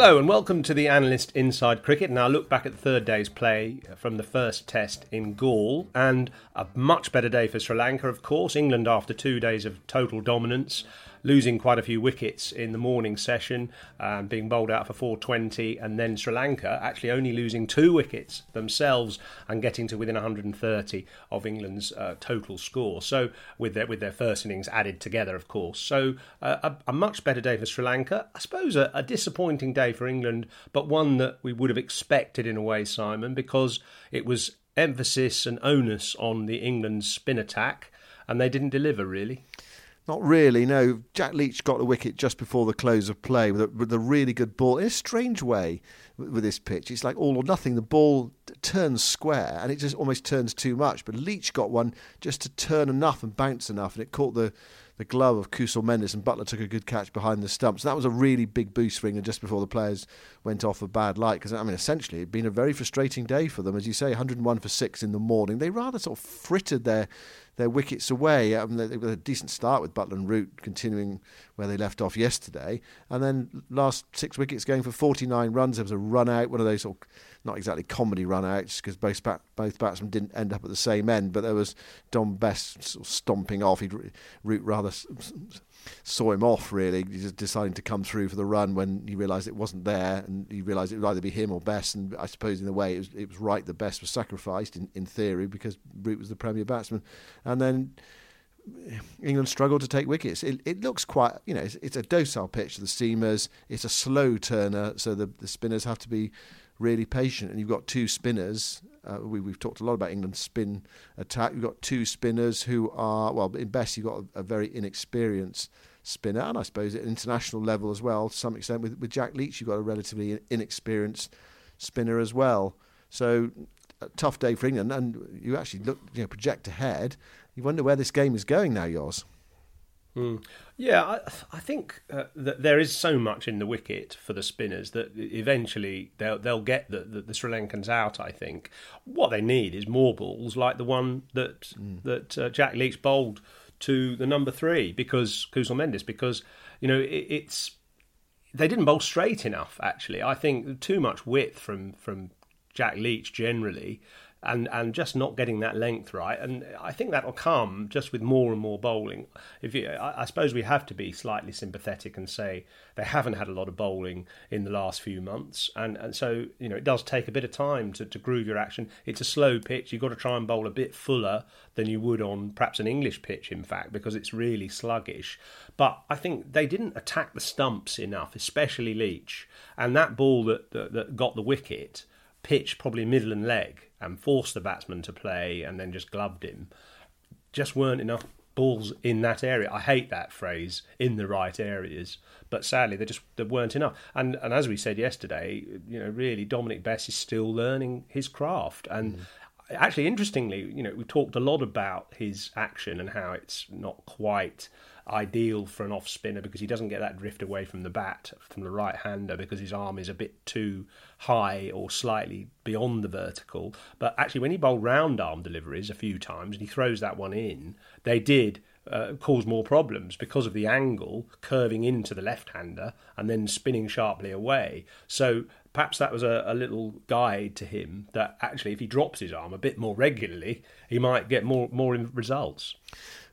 Hello and welcome to the Analyst Inside Cricket. Now look back at the third day's play uh, from the first test in Galle and a much better day for Sri Lanka, of course. England after two days of total dominance losing quite a few wickets in the morning session, um, being bowled out for 420, and then Sri Lanka actually only losing two wickets themselves and getting to within 130 of England's uh, total score. So with their with their first innings added together, of course. So uh, a, a, much better day for Sri Lanka. I suppose a, a disappointing day for England, but one that we would have expected in a way, Simon, because it was emphasis and onus on the England spin attack, and they didn't deliver really. Not really, no. Jack Leach got the wicket just before the close of play with a, with a really good ball in a strange way with, with this pitch. It's like all or nothing. The ball turns square and it just almost turns too much. But Leach got one just to turn enough and bounce enough, and it caught the the glove of Kusal Mendis, and Buttler took a good catch behind the stumps. And that was a really big boost for England just before the players went off a bad light. Because I mean, essentially, it'd been a very frustrating day for them, as you say, 101 for six in the morning. They rather sort of frittered their their wickets away. Um, they, they a decent start with Buttler and Root continuing where they left off yesterday, and then last six wickets going for 49 runs. There was a run out, one of those sort of not exactly comedy run outs because both bat, both batsmen didn't end up at the same end, but there was Dom Bess sort of stomping off. He'd Root rather saw him off really, just deciding to come through for the run when he realised it wasn't there, and he realised it would either be him or Bess. And I suppose in a way it was, it was right that Bess was sacrificed in, in theory because Root was the premier batsman, and then. England struggled to take wickets. It, it looks quite, you know, it's, it's, a docile pitch to the seamers. It's a slow turner, so the, the spinners have to be really patient. And you've got two spinners. Uh, we, have talked a lot about England's spin attack. You've got two spinners who are, well, in Bess, you've got a, a, very inexperienced spinner, and I suppose at international level as well, to some extent. With, with Jack Leach, you've got a relatively inexperienced spinner as well. So, a tough day for England. And you actually look, you know, project ahead. You wonder where this game is going now, yours. Mm. Yeah, I, I think uh, that there is so much in the wicket for the spinners that eventually they'll they'll get the, the, the, Sri Lankans out. I think what they need is more balls like the one that mm. that uh, Jack Leach bowled to the number three because Kusal Mendis because you know it, it's they didn't bowl straight enough. Actually, I think too much width from from Jack Leach generally and and just not getting that length right. And I think that'll come just with more and more bowling. If you, I, I, suppose we have to be slightly sympathetic and say they haven't had a lot of bowling in the last few months, and and so you know it does take a bit of time to, to groove your action. It's a slow pitch. You've got to try and bowl a bit fuller than you would on perhaps an English pitch, in fact, because it's really sluggish. But I think they didn't attack the stumps enough, especially Leach, and that ball that, that, that got the wicket pitched probably middle and leg and forced the batsman to play and then just gloved him just weren't enough balls in that area. I hate that phrase, in the right areas, but sadly they just there weren't enough. And and as we said yesterday, you know, really Dominic Bess is still learning his craft and. Mm. Actually, interestingly, you know, we talked a lot about his action and how it's not quite ideal for an off spinner because he doesn't get that drift away from the bat from the right hander because his arm is a bit too high or slightly beyond the vertical. But actually, when he bowled round arm deliveries a few times and he throws that one in, they did uh, cause more problems because of the angle curving into the left hander and then spinning sharply away. So perhaps that was a, a, little guide to him that actually, if he drops his arm a bit more regularly, he might get more more results.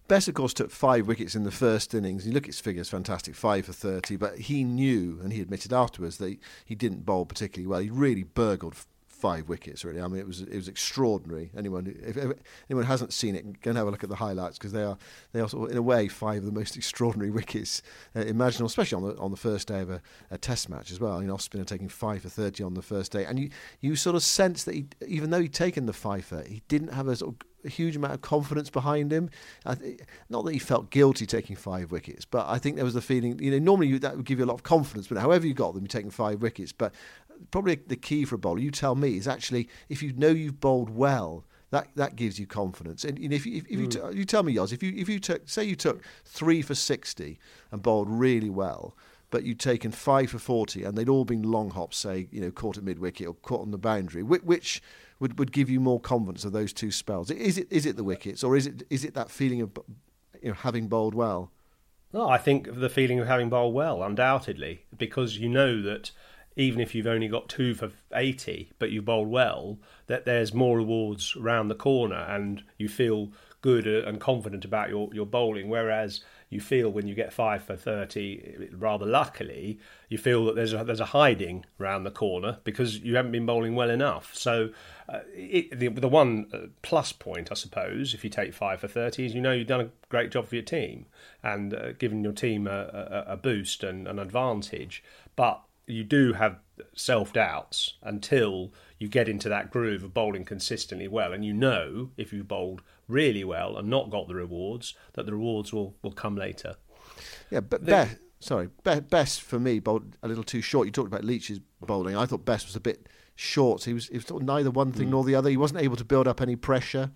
Bess, of course, took five wickets in the first innings. You look at his figures, fantastic, five for 30, but he knew, and he admitted afterwards, that he, didn't bowl particularly well. He really burgled five wickets. Really, I mean, it was it was extraordinary. Anyone if, if anyone hasn't seen it, go and have a look at the highlights because they are they are sort of, in a way five of the most extraordinary wickets uh, imaginable, especially on the on the first day of a, a Test match as well. You know, spinner taking five for thirty on the first day, and you you sort of sense that he, even though he'd taken the five for, he didn't have a sort of a huge amount of confidence behind him. Th- not that he felt guilty taking five wickets, but I think there was the feeling. You know, normally you, that would give you a lot of confidence, but however you got them, you're taking five wickets. But probably the key for a bowler, you tell me, is actually if you know you've bowled well, that that gives you confidence. And, if, you, if, if mm. you, t- you tell me, Yoz, if you if you took say you took three for sixty and bowled really well, but you'd taken five for forty and they'd all been long hops, say you know caught at mid wicket or caught on the boundary, which, which would, would give you more confidence of those two spells? Is it is it the wickets or is it is it that feeling of you know having bowled well? No, I think the feeling of having bowled well, undoubtedly, because you know that even if you've only got two for 80, but you bowled well, that there's more rewards around the corner and you feel good uh, and confident about your, your bowling. Whereas you feel when you get five for 30, rather luckily, you feel that there's a, there's a hiding around the corner because you haven't been bowling well enough. So uh, it, the, the one uh, plus point, I suppose, if you take five for 30, is you know you've done a great job for your team and uh, given your team a, a, a boost and an advantage. But you do have self doubts until you get into that groove of bowling consistently well, and you know if you bowled really well and not got the rewards that the rewards will, will come later. Yeah, but the, Bess, sorry, Bess for me bowled a little too short. You talked about Leach's bowling. I thought Bess was a bit short. He was, he was neither one thing mm. nor the other. He wasn't able to build up any pressure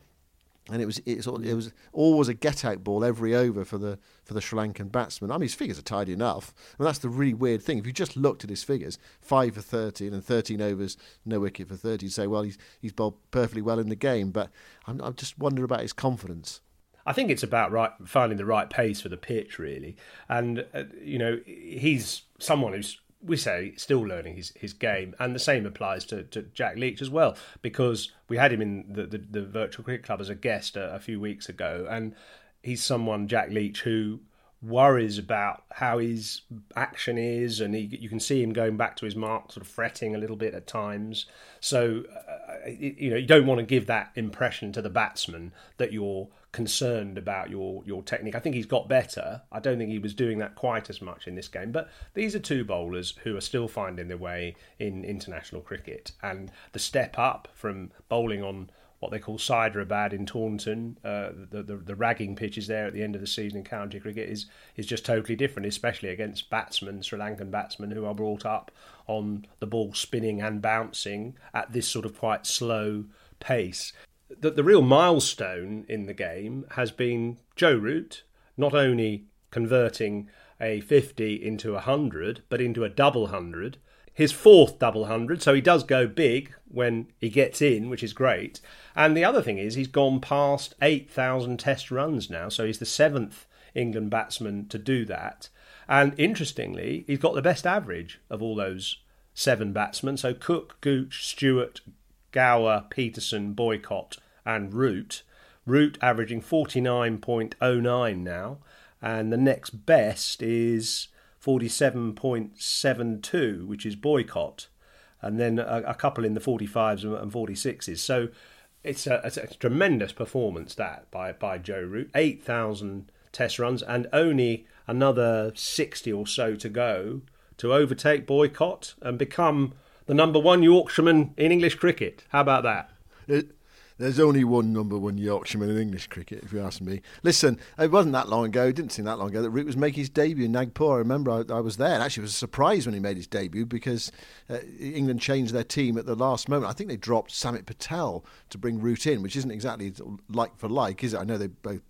and it was it, sort of, it was always a get out ball every over for the for the Sri Lankan batsman. I mean, his figures are tidy enough. I mean, that's the really weird thing. If you just looked at his figures, five for thirteen and thirteen overs, no wicket for thirty, you'd say, well, he's he's bowled perfectly well in the game. But I'm, I'm just wonder about his confidence. I think it's about right finding the right pace for the pitch, really. And uh, you know, he's someone who's we say still learning his, his game, and the same applies to, to Jack Leach as well, because we had him in the, the, the virtual cricket club as a guest a, a, few weeks ago, and he's someone Jack Leach who worries about how his action is, and he, you can see him going back to his mark, sort of fretting a little bit at times. So, uh, you know, you don't want to give that impression to the batsman that you're concerned about your your technique. I think he's got better. I don't think he was doing that quite as much in this game. But these are two bowlers who are still finding their way in international cricket, and the step up from bowling on what they call Hyderabad in Taunton, uh, the, the, the ragging pitches there at the end of the season in county cricket is is just totally different, especially against batsmen, Sri Lankan batsmen who are brought up on the ball spinning and bouncing at this sort of quite slow pace the, the real milestone in the game has been Joe Root not only converting a 50 into a 100, but into a double 100. His fourth double 100, so he does go big when he gets in, which is great. And the other thing is, he's gone past 8,000 test runs now, so he's the seventh England batsman to do that. And interestingly, he's got the best average of all those seven batsmen. So Cook, Gooch, Stewart, Gower, Pietersen, Boycott, and Root. Root averaging 49.09 now, and the next best is 47.72, which is Boycott, and then a, a couple in the 45s and 46s. So it's a, it's a tremendous performance that by, by Joe Root. 8,000 test runs and only another 60 or so to go to overtake Boycott and become the number one Yorkshireman in English cricket. How about that? Uh, There's only one number one Yorkshireman in English cricket, if you ask me. Listen, it wasn't that long ago, it didn't seem that long ago, that Root was making his debut in Nagpur. I remember I, I was there, and actually was surprised when he made his debut because uh, England changed their team at the last moment. I think they dropped Samit Patel to bring Root in, which isn't exactly like for like, is it? I know they both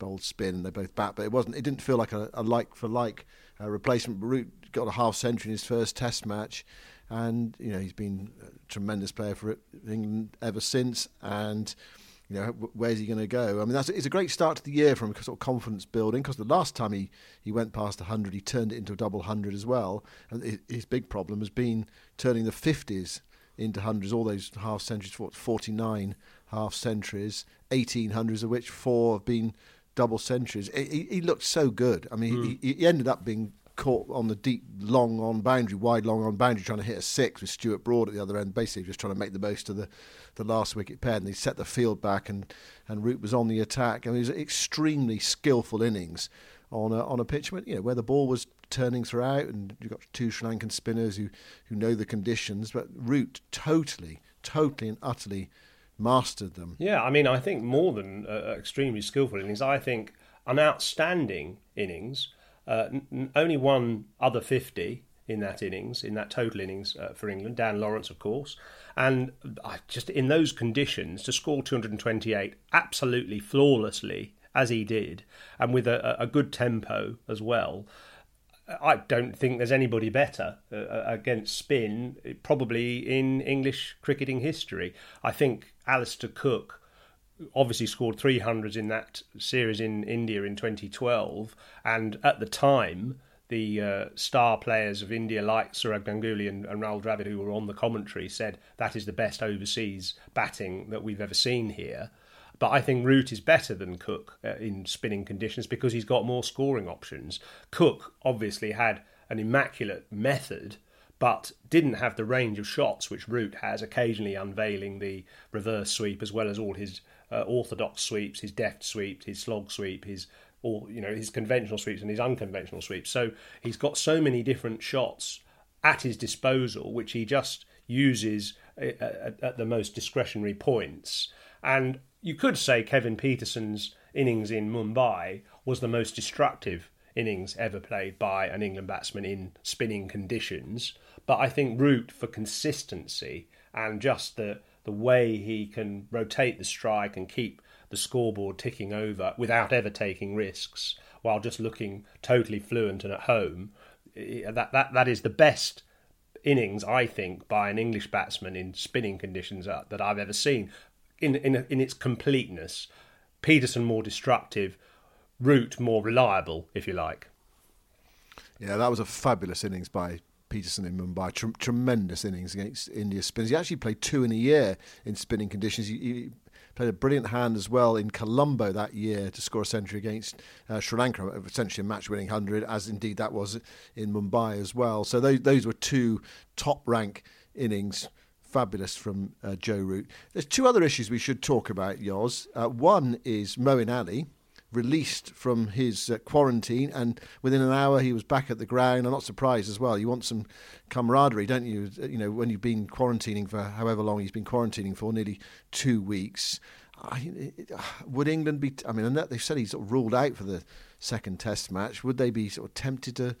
bowled spin and they both bat, but it wasn't. It didn't feel like a, a like for like uh, replacement. Root got a half century in his first Test match and you know he's been a tremendous player for England ever since. And you know where's he going to go? I mean, that's it's a great start to the year from sort of confidence building because the last time he, he went past hundred, he turned it into a double hundred as well. And his big problem has been turning the fifties into hundreds. All those half centuries, forty nine half centuries, eighteen hundreds of which four have been double centuries. He, he looked so good. I mean, mm. he, he ended up being caught on the deep, long on boundary, wide long on boundary, trying to hit a six with Stuart Broad at the other end, basically just trying to make the most of the, the last wicket pair. And he set the field back, and, and Root was on the attack. I mean, it was extremely skillful innings on a, on a pitch you know, where the ball was turning throughout, and you've got two Sri Lankan spinners who, who know the conditions. But Root totally, totally and utterly mastered them. Yeah, I mean, I think more than uh, extremely skillful innings, I think an outstanding innings uh, n- only one other 50 in that innings, in that total innings uh, for England. Dan Lawrence, of course. And uh, just in those conditions, to score 228 absolutely flawlessly, as he did, and with a, a good tempo as well. I don't think there's anybody better uh, uh against spin, probably in English cricketing history. I think Alastair Cook obviously scored 300s in that series in India in 2012, and at the time, the uh, star players of India, like Sourav Ganguly and, and Rahul Dravid, who were on the commentary, said that is the best overseas batting that we've ever seen here. But I think Root is better than Cook uh, in spinning conditions because he's got more scoring options. Cook obviously had an immaculate method but didn't have the range of shots which Root has, occasionally unveiling the reverse sweep as well as all his uh, orthodox sweeps, his deft sweep, his slog sweep, his or you know his conventional sweeps and his unconventional sweeps. So he's got so many different shots at his disposal, which he just uses uh, at, at the most discretionary points. And you could say Kevin Pietersen's innings in Mumbai was the most destructive innings ever played by an England batsman in spinning conditions. But I think Root for consistency and just the the way he can rotate the strike and keep the scoreboard ticking over without ever taking risks while just looking totally fluent and at home. That that that is the best innings I think by an English batsman in spinning conditions that I've ever seen in in in its completeness. Pietersen more destructive, Root more reliable, if you like. Yeah, that was a fabulous innings by Pietersen in Mumbai. tremendous innings against India spinners. He actually played two in a year in spinning conditions. He, he, played a brilliant hand as well in Colombo that year to score a century against uh, Sri Lanka, essentially a match-winning hundred, as indeed that was in Mumbai as well. So those those were two top-rank innings fabulous from uh, Joe Root. There's two other issues we should talk about, Yoz. Uh, one is Moeen Ali, released from his uh, quarantine, and within an hour he was back at the ground. I'm not surprised as well. You want some camaraderie, don't you? Uh, you know, when you've been quarantining for however long he's been quarantining for, nearly two weeks. I, would England be? I mean, they've said he's sort of ruled out for the second Test match. Would they be sort of tempted to?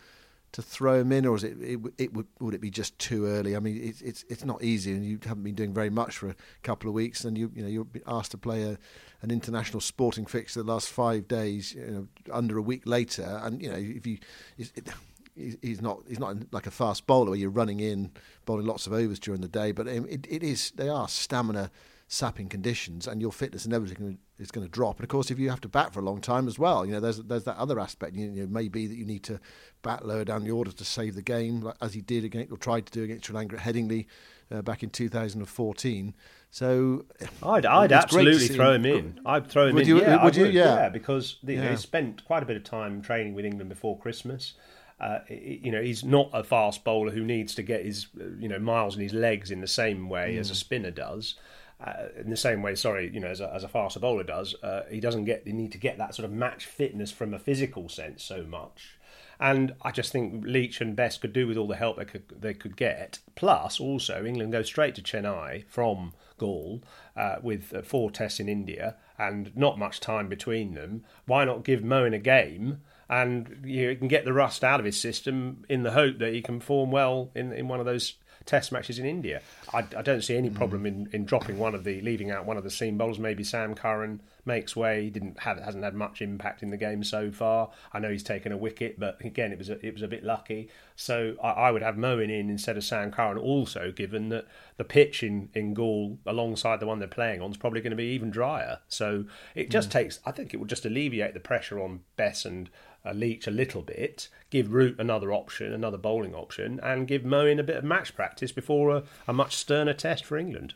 To throw him in, or is it, it, it would would it be just too early? I mean, it's it's it's not easy, and you haven't been doing very much for a couple of weeks, and you you know you're asked to play a an international sporting fixture the last five days, you know, under a week later, and you know if you. It, he's not he's not like a fast bowler where you're running in bowling lots of overs during the day but um, it, it is they are stamina sapping conditions and your fitness inevitably is going to drop and of course if you have to bat for a long time as well you know there's there's that other aspect you know maybe that you need to bat lower down the order to save the game as he did against or tried to do against Sri Lanka at Headingley uh, back in 2014 so I'd, I'd absolutely throw him in. I'd throw him would in. You, yeah, would you? Yeah. yeah. because the, yeah. he spent quite a bit of time training with England before Christmas. Uh, you know, he's not a fast bowler who needs to get his you know miles in his legs in the same way mm. as a mm. spinner does. Uh, in the same way, sorry, you know, as a, as a faster bowler does, uh, he doesn't get the need to get that sort of match fitness from a physical sense so much. And I just think Leach and Bess could do with all the help they could they could get. Plus, also England go straight to Chennai from Galle uh, with uh, four tests in India and not much time between them. Why not give Moeen a game? And you can get the rust out of his system in the hope that he can form well in, in one of those test matches in India. I, I don't see any problem in, in dropping one of the leaving out one of the seam bowlers. Maybe Sam Curran makes way. He didn't have hasn't had much impact in the game so far. I know he's taken a wicket, but again, it was a, it was a bit lucky. So I, I would have Moeen in instead of Sam Curran. Also, given that the pitch in in Galle alongside the one they're playing on is probably going to be even drier. So it just mm. takes. I think it would just alleviate the pressure on Bess and uh, Leach a little bit, give Root another option, another bowling option, and give Moeen a bit of match practice before a, a much sterner test for England.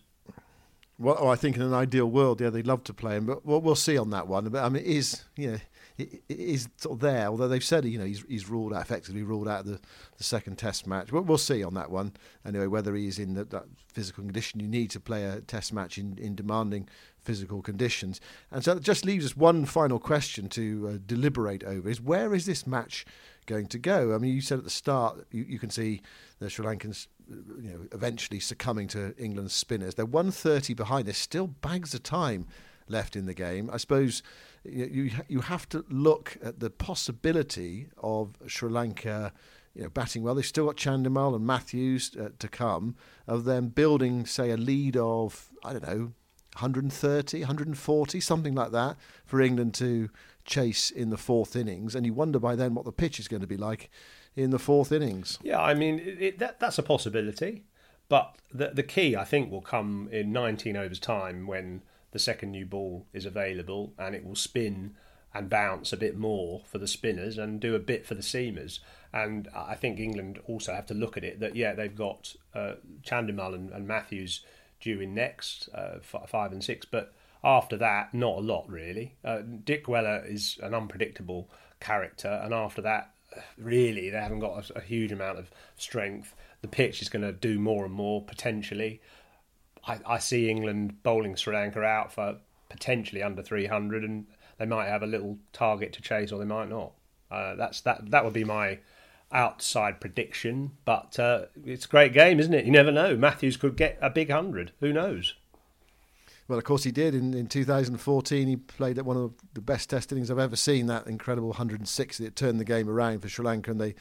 Well, oh, I think in an ideal world, yeah, they'd love to play him, but we'll, we'll see on that one. But I mean, it is you know, is sort of there. Although they've said you know he's he's ruled out effectively ruled out the, the second Test match. But we'll see on that one anyway whether he's in the, that physical condition you need to play a Test match in, in demanding physical conditions. And so that just leaves us one final question to uh, deliberate over: is where is this match going to go? I mean, you said at the start you, you can see the Sri Lankans you know, eventually succumbing to England's spinners. They're 130 behind. There's still bags of time left in the game. I suppose you you have to look at the possibility of Sri Lanka. You know, batting well. They've still got Chandimal and Mathews uh, to come. Of them building, say, a lead of I don't know, 130, 140, something like that, for England to chase in the fourth innings. And you wonder by then what the pitch is going to be like in the fourth innings. Yeah, I mean it, that that's a possibility, but the the key I think will come in 19 overs time when the second new ball is available and it will spin and bounce a bit more for the spinners and do a bit for the seamers. And I think England also have to look at it that yeah they've got uh, Chandimal and, and, Mathews due in next uh, five and six, but after that not a lot really. Uh, Dickwella is an unpredictable character, and after that really they haven't got a, a huge amount of strength. The pitch is going to do more and more potentially. I, I see England bowling Sri Lanka out for potentially under 300, and they might have a little target to chase, or they might not. Uh, that's that. That would be my outside prediction, but uh, it's a great game, isn't it? You never know. Mathews could get a big hundred. Who knows? Well, of course he did. In, in 2014, he played at one of the best test innings I've ever seen. That incredible 160 that turned the game around for Sri Lanka, and they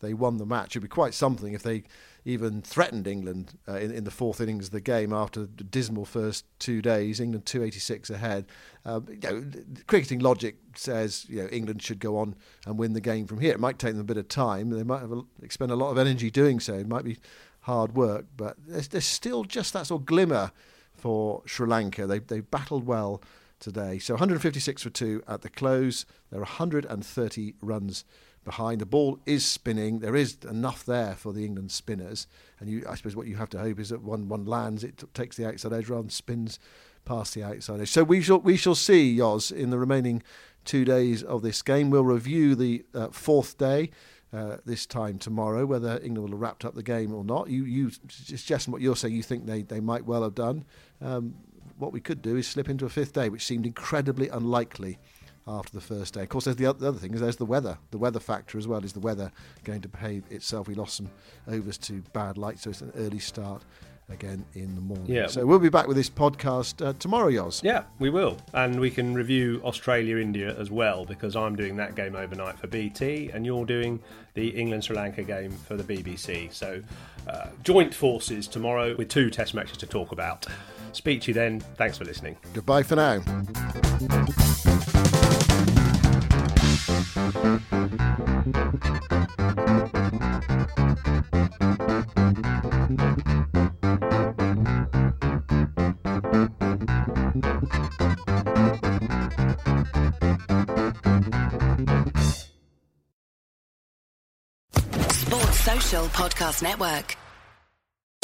they won the match. It'd be quite something if they even threatened England uh, in, in, the fourth innings of the game after the dismal first two days. England 286 ahead. Uh, you know, cricketing logic says you know England should go on and win the game from here. It might take them a bit of time. They might have a, expend a lot of energy doing so. It might be hard work, but there's, there's still just that sort of glimmer for Sri Lanka. They they battled well today. So 156 for two at the close. There are 130 runs behind. The ball is spinning. There is enough there for the England spinners. And you, I suppose what you have to hope is that one one lands, it takes the outside edge rather than spins past the outside edge. So we shall we shall see Yoz in the remaining two days of this game. We'll review the uh, fourth day uh, this time tomorrow, whether England will have wrapped up the game or not. You, you suggesting what you're saying, you think they, they might well have done. Um, what we could do is slip into a fifth day, which seemed incredibly unlikely after the first day. Of course, there's the other thing is there's the weather. The weather factor as well. Is the weather going to behave itself? We lost some overs to bad light, so it's an early start again in the morning. Yeah. So we'll be back with this podcast uh, tomorrow, Yoz. Yeah, we will. And we can review Australia India as well because I'm doing that game overnight for BT and you're doing the England Sri Lanka game for the BBC. So uh, joint forces tomorrow with two test matches to talk about. Speak to you then. Thanks for listening. Goodbye for now. Sport Social Podcast Network.